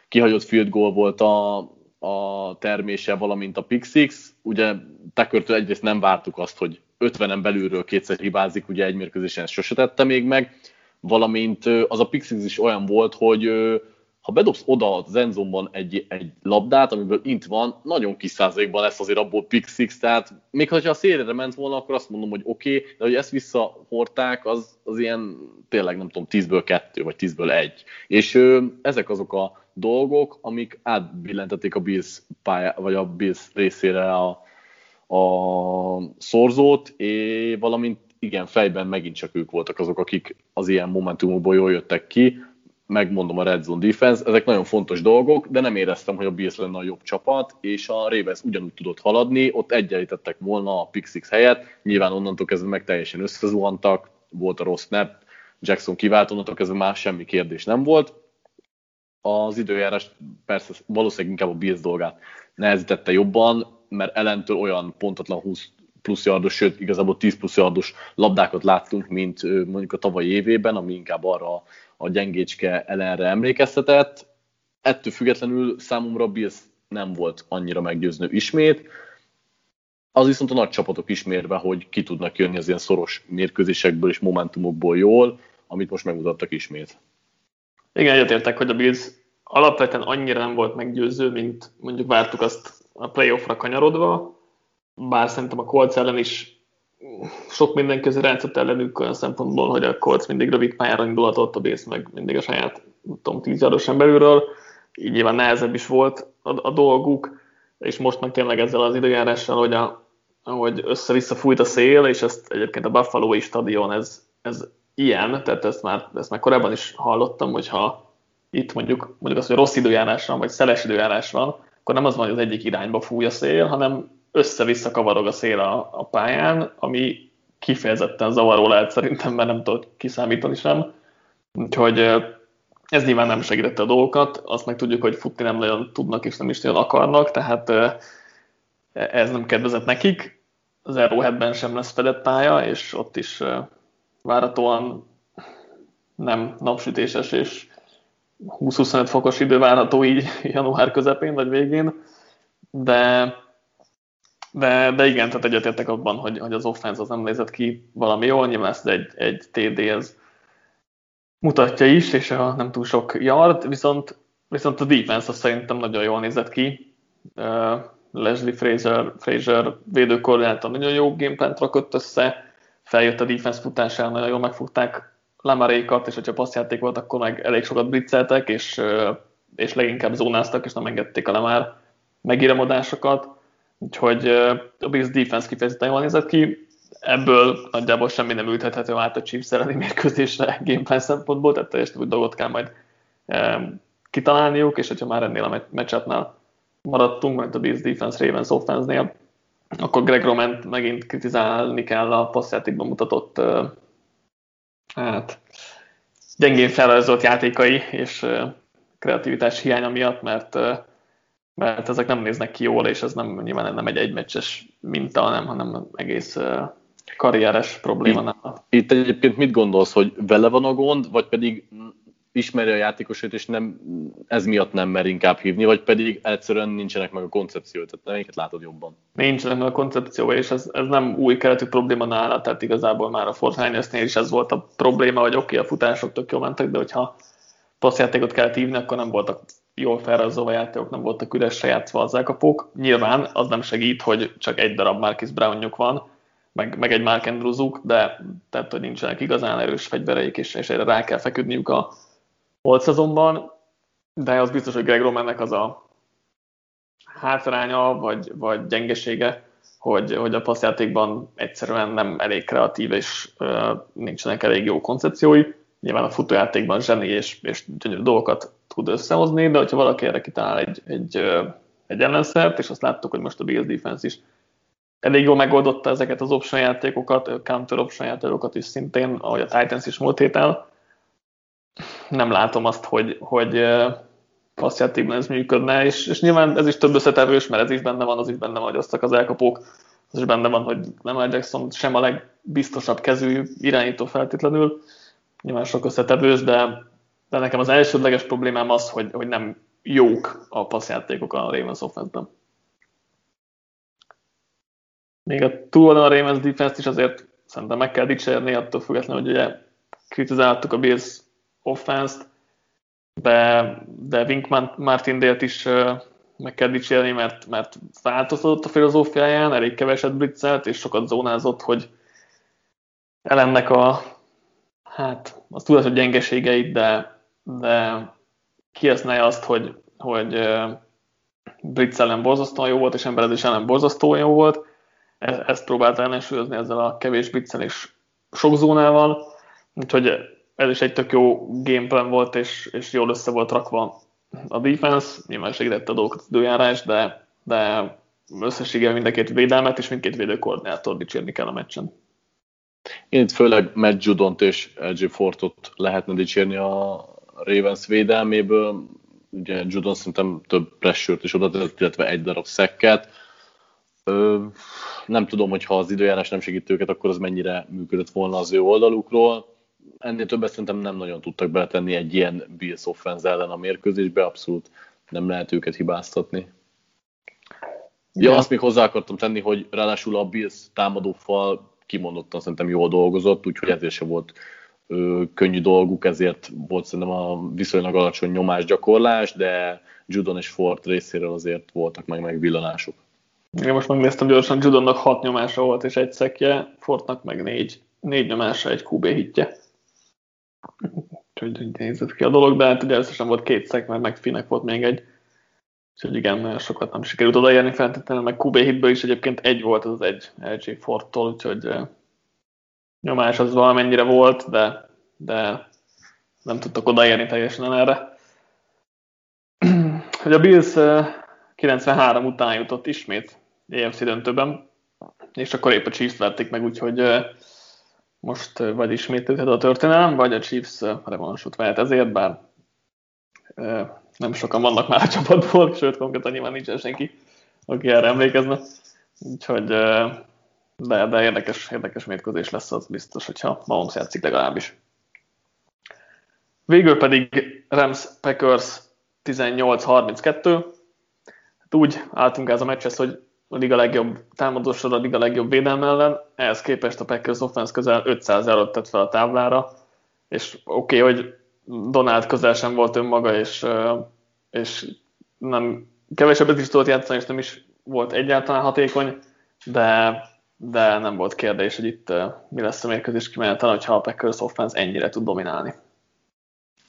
kihagyott field goal volt a, a termése, valamint a pick six. Ugye Tuckertől egyrészt nem vártuk azt, hogy 50-en belülről kétszer hibázik, ugye egy mérkőzésen ezt sose tette még meg, valamint az a pick six is olyan volt, hogy ha bedobsz oda az enzomban egy, egy labdát, amiből int van, nagyon kis százalékban lesz azért abból pick six, tehát még ha a szélre ment volna, akkor azt mondom, hogy oké, okay, de hogy ezt visszahorták, az, az ilyen tényleg nem tudom, 10-ből 2 vagy 10-ből 1. És ö, ezek azok a dolgok, amik átbillentették a Bills pályá, vagy a Bills részére a, a szorzót, és valamint igen, fejben megint csak ők voltak azok, akik az ilyen momentumokból jól jöttek ki, megmondom a Red Zone Defense, ezek nagyon fontos dolgok, de nem éreztem, hogy a Bills lenne a jobb csapat, és a Ravens ugyanúgy tudott haladni, ott egyenlítettek volna a Pixix helyet, nyilván onnantól kezdve meg teljesen összezuhantak, volt a rossz snap, Jackson kivált, onnantól kezdve már semmi kérdés nem volt. Az időjárás persze valószínűleg inkább a Bills dolgát nehezítette jobban, mert ellentől olyan pontatlan 20 plusz yardos, sőt igazából 10 plusz yardos labdákat láttunk, mint mondjuk a tavalyi évében, ami inkább arra a gyengécske ellenre emlékeztetett. Ettől függetlenül számomra Bills nem volt annyira meggyőző ismét. Az viszont a nagy csapatok ismérve, hogy ki tudnak jönni az ilyen szoros mérkőzésekből és momentumokból jól, amit most megmutattak ismét. Igen, egyetértek, hogy a Bills alapvetően annyira nem volt meggyőző, mint mondjuk vártuk azt a playoffra kanyarodva, bár szerintem a Colts ellen is sok minden közé ráncott ellenük olyan szempontból, hogy a Colts mindig rövid pályára indulhatott, a Bills meg mindig a saját, tudom, tíz yadosan belülről, így nyilván nehezebb is volt a, a dolguk, és most meg tényleg ezzel az időjárással, hogy, a, hogy össze-vissza fújt a szél, és ezt egyébként a Buffalo-i stadion, ez, ez ilyen, tehát ezt már, ezt már korábban is hallottam, hogyha itt mondjuk, mondjuk az, hogy rossz időjárás van, vagy szeles időjárás van, akkor nem az van, hogy az egyik irányba fúj a szél, hanem össze-vissza kavarog a szél a, a pályán, ami kifejezetten zavaró lehet szerintem, mert nem tudod kiszámítani sem. Úgyhogy ez nyilván nem segítette a dolgokat, azt meg tudjuk, hogy futni nem nagyon tudnak és nem is nagyon akarnak, tehát ez nem kedvezett nekik. Az Arrowheadben sem lesz fedett pálya, és ott is várhatóan nem napsütéses és 20-25 fokos idő várható így január közepén vagy végén, de de, de igen, tehát egyetértek abban, hogy, hogy az offense az nem nézett ki valami jól, nyilván ezt egy, egy TD ez mutatja is, és a nem túl sok yard, viszont, viszont a defense az szerintem nagyon jól nézett ki. Uh, Leslie Fraser, Fraser védőkoordinátor nagyon jó gameplant rakott össze, feljött a defense futására, nagyon jól megfogták Lamarékat, és hogyha passzjáték volt, akkor meg elég sokat blitzeltek, és, és leginkább zónáztak, és nem engedték a Lamar megíremodásokat Úgyhogy a Bills defense kifejezetten jól nézett ki. ebből nagyjából semmi nem ültethető át a Chiefs elleni mérkőzésre gameplan szempontból, tehát teljesen úgy dolgot kell majd kitalálniuk, és hogyha már ennél a matchupnál maradtunk, majd a Bills defense Ravens offense-nél, akkor Greg Roman megint kritizálni kell a passzjátékban mutatott hát, gyengén felrajzolt játékai és kreativitás hiánya miatt, mert, mert ezek nem néznek ki jól, és ez nem nyilván nem egy egymeccses minta, hanem, hanem egész karrieres probléma. Itt, itt egyébként mit gondolsz, hogy vele van a gond, vagy pedig ismeri a játékosait, és nem, ez miatt nem mer inkább hívni, vagy pedig egyszerűen nincsenek meg a koncepció, tehát melyiket látod jobban? Nincsenek meg a koncepció, és ez, ez nem új keletű probléma nála, tehát igazából már a Fortnite-nél is ez volt a probléma, hogy oké, okay, a futások tök jól mentek, de hogyha passzjátékot kellett hívni, akkor nem voltak jól felrajzolva játékok, nem voltak üresre játszva az elkapók. Nyilván az nem segít, hogy csak egy darab Marcus Brownjuk van, meg, meg egy Mark Andrewsuk, de tehát, hogy nincsenek igazán erős fegyvereik, és, és erre rá kell feküdniük a volt szezonban, de az biztos, hogy Greg Romannek az a hátránya, vagy, vagy gyengesége, hogy, hogy a passzjátékban egyszerűen nem elég kreatív, és uh, nincsenek elég jó koncepciói. Nyilván a futójátékban zseni és, és gyönyörű dolgokat tud összehozni, de hogyha valaki erre kitalál egy, egy, egy ellenszert, és azt láttuk, hogy most a Bills defense is elég jól megoldotta ezeket az option játékokat, counter option játékokat is szintén, ahogy a Titans is múlt héten, nem látom azt, hogy, hogy passzjátékban ez működne, és, és nyilván ez is több összetevős, mert ez is benne van, az is benne van, hogy osztak az elkapók, az is benne van, hogy nem Jackson sem a legbiztosabb kezű irányító feltétlenül, nyilván sok összetevős, de, de nekem az elsődleges problémám az, hogy, hogy nem jók a passzjátékok a Ravens offense-ben. Még a túl a Ravens defense is azért szerintem meg kell dicsérni, attól függetlenül, hogy ugye kritizáltuk a Bills offense de, de Wink Martindale-t is meg kell dicsérni, mert, mert változott a filozófiáján, elég keveset blitzelt, és sokat zónázott, hogy ellennek a, hát, az tudod, hogy gyengeségeit, de, de kiesználja azt, hogy, hogy blitz ellen borzasztóan jó volt, és emberezés ellen borzasztóan jó volt. E-, ezt próbálta ellensúlyozni ezzel a kevés blitzel és sok zónával, úgyhogy ez is egy tök jó gameplan volt, és, és jól össze volt rakva a defense, nyilván segített a dolgokat időjárás, de, de összességében mind a két védelmet és mindkét védőkoordinátor dicsérni kell a meccsen. Én itt főleg Matt Judont és LG Fortot lehetne dicsérni a Ravens védelméből. Ugye Judon szerintem több pressure-t is oda tett, illetve egy darab szekket. nem tudom, hogy ha az időjárás nem segít őket, akkor az mennyire működött volna az ő oldalukról ennél többet szerintem nem nagyon tudtak beletenni egy ilyen Bills offense ellen a mérkőzésbe, abszolút nem lehet őket hibáztatni. Ja, azt még hozzá akartam tenni, hogy ráadásul a Bills támadófal kimondottan szerintem jól dolgozott, úgyhogy ezért se volt ö, könnyű dolguk, ezért volt szerintem a viszonylag alacsony nyomásgyakorlás, de Judon és Ford részéről azért voltak meg megvillanások. Én most megnéztem gyorsan, Judonnak hat nyomása volt és egy szekje, Fortnak meg négy, négy nyomása, egy QB hitje. Úgyhogy nézett ki a dolog, de hát ugye összesen volt két szek, mert meg Finek volt még egy. Úgyhogy igen, nagyon sokat nem sikerült odaérni feltétlenül, meg QB hitből is egyébként egy volt az, egy LG Fortól, úgyhogy nyomás az valamennyire volt, de, de nem tudtak odaérni teljesen erre. hogy a Bills 93 után jutott ismét EFC döntőben, és akkor épp a Chiefs vették meg, úgyhogy most vagy ismétlődhet a történelem, vagy a Chiefs revansot vehet ezért, bár nem sokan vannak már a csapatból, sőt, konkrétan nyilván nincsen senki, aki erre emlékezne. Úgyhogy, de, de érdekes, érdekes mérkőzés lesz az biztos, hogyha Mahomes játszik legalábbis. Végül pedig Rams Packers 18-32. Hát úgy álltunk ez a meccshez, hogy a liga legjobb támadósor, a liga legjobb védelme ellen, ehhez képest a Packers offense közel 500 eurót tett fel a táblára, és oké, okay, hogy Donald közel sem volt önmaga, és, és nem kevesebbet is tudott játszani, és nem is volt egyáltalán hatékony, de, de nem volt kérdés, hogy itt mi lesz a mérkőzés kimenetelen, hogyha a Packers offense ennyire tud dominálni.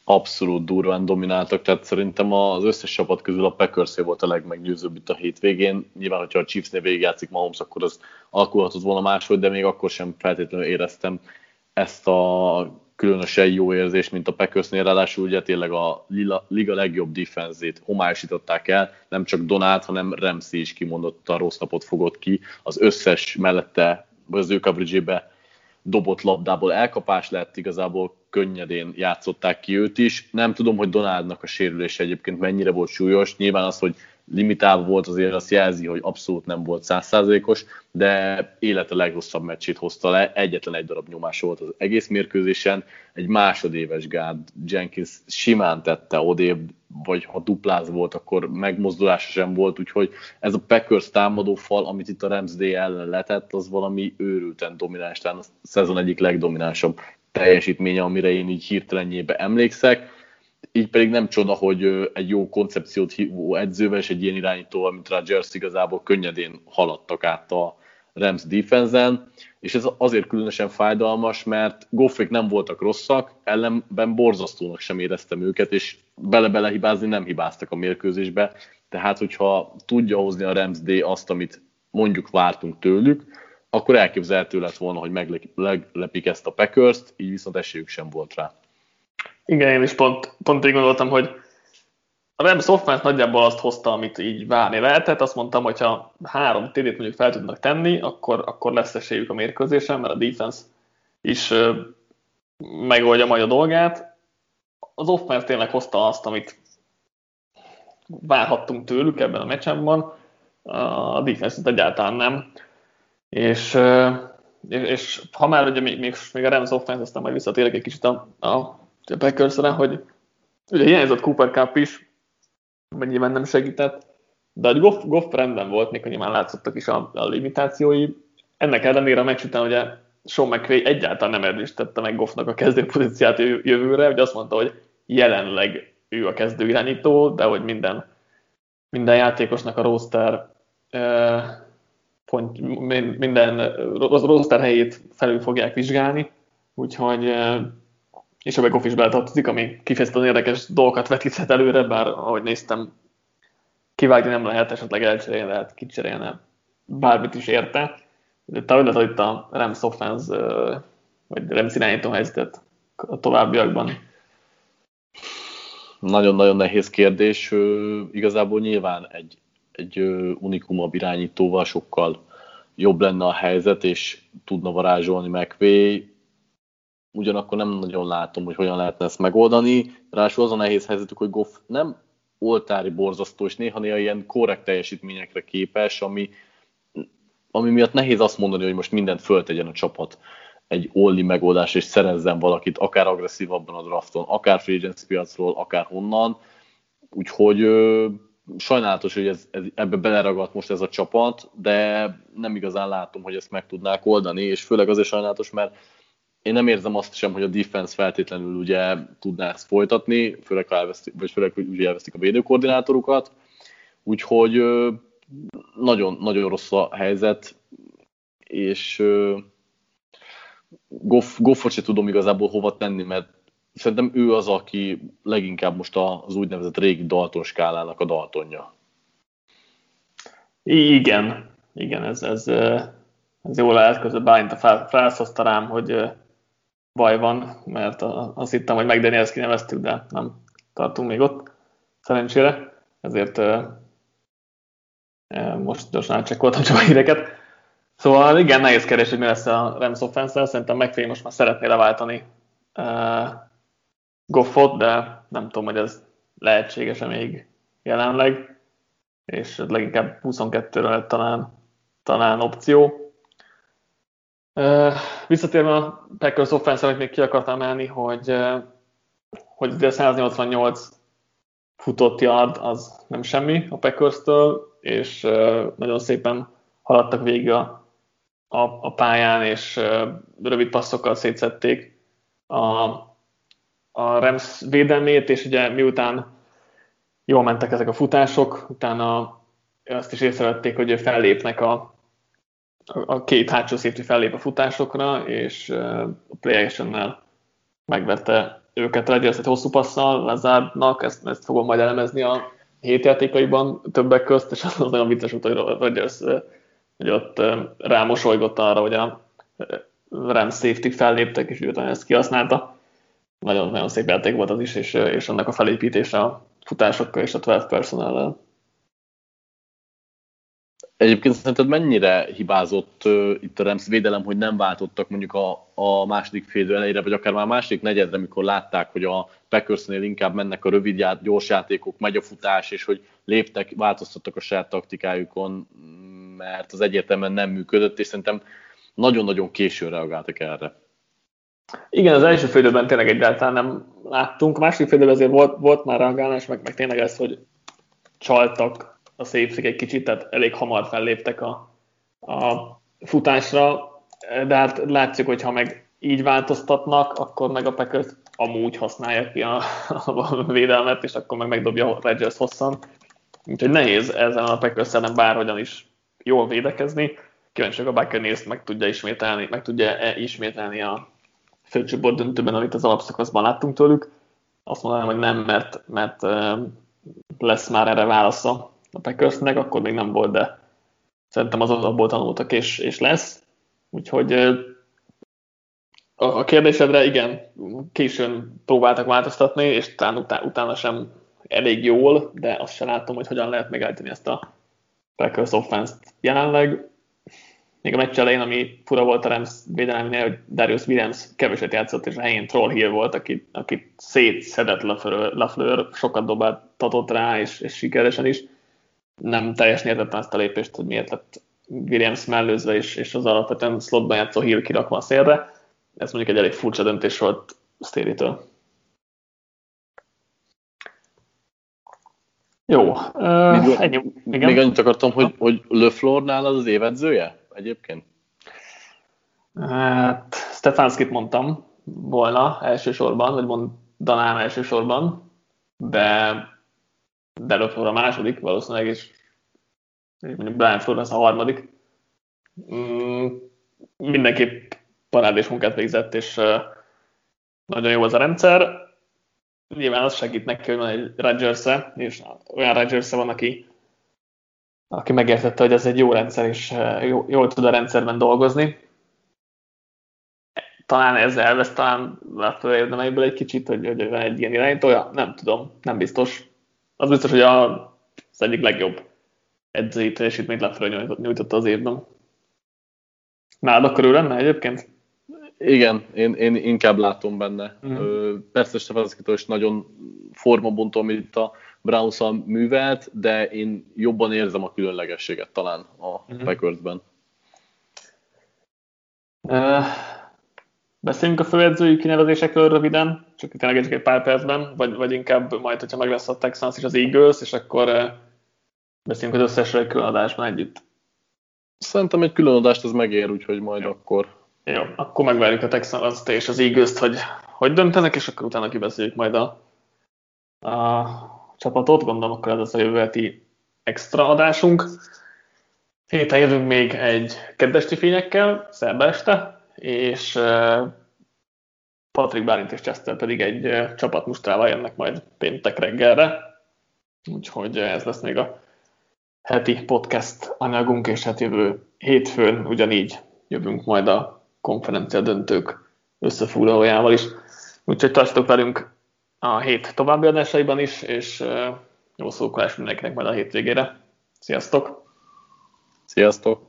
abszolút durván domináltak, tehát szerintem az összes csapat közül a packers volt a legmeggyőzőbb itt a hétvégén. Nyilván, hogyha a Chiefs-nél végigjátszik Mahomes, akkor az alakulhatott volna máshogy, de még akkor sem feltétlenül éreztem ezt a különösen jó érzés, mint a Packersnél, ráadásul ugye tényleg a liga legjobb defenzét homályosították el, nem csak Donát, hanem Ramsey is kimondottan rossz napot fogott ki, az összes mellette, az ő coverage dobott labdából elkapás lett, igazából könnyedén játszották ki őt is. Nem tudom, hogy Donaldnak a sérülése egyébként mennyire volt súlyos, nyilván az, hogy limitálva volt, azért azt jelzi, hogy abszolút nem volt százszázalékos, de élete legrosszabb meccsét hozta le, egyetlen egy darab nyomás volt az egész mérkőzésen, egy másodéves gárd Jenkins simán tette odébb, vagy ha dupláz volt, akkor megmozdulása sem volt, úgyhogy ez a Packers támadó fal, amit itt a Ramsday ellen letett, az valami őrülten domináns, talán a szezon egyik legdominánsabb teljesítménye, amire én így hirtelenjébe emlékszek így pedig nem csoda, hogy egy jó koncepciót hívó edzővel és egy ilyen irányítóval, mint Rodgers igazából könnyedén haladtak át a Rams defense és ez azért különösen fájdalmas, mert Goffék nem voltak rosszak, ellenben borzasztónak sem éreztem őket, és bele-bele hibázni nem hibáztak a mérkőzésbe, tehát hogyha tudja hozni a Rams D azt, amit mondjuk vártunk tőlük, akkor elképzelhető lett volna, hogy meglepik ezt a Packers-t, így viszont esélyük sem volt rá. Igen, én is pont, pont így gondoltam, hogy a Rams offense nagyjából azt hozta, amit így várni lehetett. Azt mondtam, hogy ha három TD-t mondjuk fel tudnak tenni, akkor, akkor lesz esélyük a mérkőzésen, mert a defense is megoldja majd a dolgát. Az offense tényleg hozta azt, amit várhattunk tőlük ebben a meccsenben, a defense egyáltalán nem. És, és ha már ugye még, még, még a Rams offense, aztán majd visszatérek egy kicsit a, a a packers hogy ugye hiányzott Cooper Cup is, mennyiben nem segített, de a Goff, Goff rendben volt, még nyilván látszottak is a, a limitációi. Ennek ellenére a meccs után ugye Sean McVay egyáltalán nem erősítette meg Goffnak a kezdő pozíciát jövőre, hogy azt mondta, hogy jelenleg ő a kezdő irányító, de hogy minden, minden játékosnak a roster pont, minden roster helyét felül fogják vizsgálni, úgyhogy és a back is beletartozik, ami kifejezetten érdekes dolgokat vetíthet előre, bár ahogy néztem, kivágni nem lehet, esetleg elcserélni lehet, kicserélne bármit is érte. De hogy itt a Rams offense, vagy Rams irányító helyzetet a továbbiakban? Nagyon-nagyon nehéz kérdés. Igazából nyilván egy, egy unikumabb irányítóval sokkal jobb lenne a helyzet, és tudna varázsolni McVay ugyanakkor nem nagyon látom, hogy hogyan lehetne ezt megoldani. Ráadásul az a nehéz helyzetük, hogy Goff nem oltári borzasztó, és néha-néha ilyen korrekt teljesítményekre képes, ami, ami miatt nehéz azt mondani, hogy most mindent föltegyen a csapat egy olli megoldás, és szerezzen valakit, akár agresszívabban a drafton, akár free agency piacról, akár honnan. Úgyhogy ö, sajnálatos, hogy ez, ez, ebbe beleragadt most ez a csapat, de nem igazán látom, hogy ezt meg tudnák oldani, és főleg azért sajnálatos, mert én nem érzem azt sem, hogy a defense feltétlenül ugye tudná ezt folytatni, főleg, ha elvesztik, vagy főleg, hogy ugye elvesztik a védőkoordinátorukat, úgyhogy nagyon, nagyon rossz a helyzet, és Goff, Goffot se tudom igazából hova tenni, mert szerintem ő az, aki leginkább most az úgynevezett régi Dalton skálának a Daltonja. Igen, igen, ez, ez, ez jól lehet közben Bálint a felszozta rám, hogy baj van, mert azt hittem, hogy meg Daniels kineveztük, de nem tartunk még ott, szerencsére. Ezért most gyorsan átcsekkoltam csak a híreket. Szóval igen, nehéz keresni, hogy mi lesz a Rams offense Szerintem megfelé most már szeretné leváltani uh, Goffot, de nem tudom, hogy ez lehetséges-e még jelenleg, és leginkább 22-re lett talán, talán opció. Visszatérve a Packers offense amit még ki akartam emelni, hogy, hogy a 188 futott yard az nem semmi a Packers-től, és nagyon szépen haladtak végig a, a, a pályán, és rövid passzokkal szétszették a, a Rams védelmét, és ugye miután jól mentek ezek a futások, utána azt is észrevették, hogy fellépnek a, a két hátsó safety fellép a futásokra, és a play megvette őket Rodgers egy hosszú passzal lezárnak, ezt, ezt fogom majd elemezni a hét játékaiban többek közt, és az nagyon vicces volt, hogy Rodgers hogy ott rámosolygott arra, hogy a Rams safety felléptek, és utána ezt kihasználta. Nagyon, nagyon szép játék volt az is, és, és annak a felépítése a futásokkal és a 12 personellel. Egyébként szerinted mennyire hibázott uh, itt a Rams védelem, hogy nem váltottak mondjuk a, a második félidő elejére, vagy akár már a második negyedre, amikor látták, hogy a Packersnél inkább mennek a rövid ját, gyors játékok, megy a futás, és hogy léptek, változtattak a saját taktikájukon, mert az egyértelműen nem működött, és szerintem nagyon-nagyon későn reagáltak erre. Igen, az első félidőben tényleg egyáltalán nem láttunk. A második félidőben azért volt, volt már reagálás, meg, meg tényleg ez, hogy csaltak a szépszik egy kicsit, tehát elég hamar felléptek a, a futásra, de hát látszik, hogy ha meg így változtatnak, akkor meg a Packers amúgy használja ki a, a védelmet, és akkor meg megdobja a Rodgers hosszan. Úgyhogy nehéz ezen a Packers ellen bárhogyan is jól védekezni. Kíváncsi a Buccaneers meg tudja ismételni, meg tudja -e ismételni a főcsoport döntőben, amit az alapszakaszban láttunk tőlük. Azt mondanám, hogy nem, mert, mert lesz már erre válasza a Packersnek, akkor még nem volt, de szerintem az abból tanultak, és, és lesz. Úgyhogy a kérdésedre igen, későn próbáltak változtatni, és talán utána, sem elég jól, de azt sem látom, hogy hogyan lehet megállítani ezt a Packers offense jelenleg. Még a meccs elején, ami fura volt a Rams védeleminél, hogy Darius Williams keveset játszott, és a helyén Troll Hill volt, aki, aki szétszedett Lafleur, sokat dobáltatott rá, és, és sikeresen is. Nem teljesen értettem ezt a lépést, hogy miért lett Williams mellőzve, és, és az alapvetően slotban játszó Hill kirakva a szélre. Ez mondjuk egy elég furcsa döntés volt Stéritől. Jó. Uh, még, ennyi, igen. még annyit akartam, hogy, hogy Löflornál az az évedzője egyébként? Hát, Stefanskit mondtam volna elsősorban, vagy mondanám elsősorban, de, de Löflor a második valószínűleg, és mondjuk Brian Flor az a harmadik. Mm, mindenképp parádés munkát végzett, és uh, nagyon jó az a rendszer nyilván az segít neki, hogy van egy rodgers és olyan rodgers van, aki, aki megértette, hogy ez egy jó rendszer, és jól, jól tud a rendszerben dolgozni. Talán ez elvesz, talán látva érdemeiből egy kicsit, hogy, hogy van egy ilyen irányítója, nem tudom, nem biztos. Az biztos, hogy a, az egyik legjobb edzői teljesítményt lefelé nyújtotta az évben. Nálad akkor ő lenne egyébként? Igen, én, én inkább látom benne. Mm. Persze Stefanskitól is nagyon formabontó, amit a browns művelt, de én jobban érzem a különlegességet talán a mm. Packersben. Uh, beszéljünk a főedzői kinevezésekről röviden, csak tényleg egy pár percben, vagy, vagy inkább majd, hogyha meg lesz a Texans és az Eagles, és akkor uh, beszéljünk az összesről egy különadásban együtt. Szerintem egy különadást ez megér, úgyhogy majd Jó. akkor jó, akkor megvárjuk a texans és az eagles hogy hogy döntenek, és akkor utána kibeszéljük majd a, a csapatot. Gondolom, akkor ez az a jövő heti extra adásunk. Héten jövünk még egy kedvesti fényekkel, szerda este, és Patrick Bálint és Chester pedig egy csapatmustrával jönnek majd péntek reggelre. Úgyhogy ez lesz még a heti podcast anyagunk, és hát jövő hétfőn ugyanígy jövünk majd a konferencia döntők összefoglalójával is. Úgyhogy tartsatok velünk a hét további adásaiban is, és jó szókolás mindenkinek majd a hétvégére. Sziasztok! Sziasztok!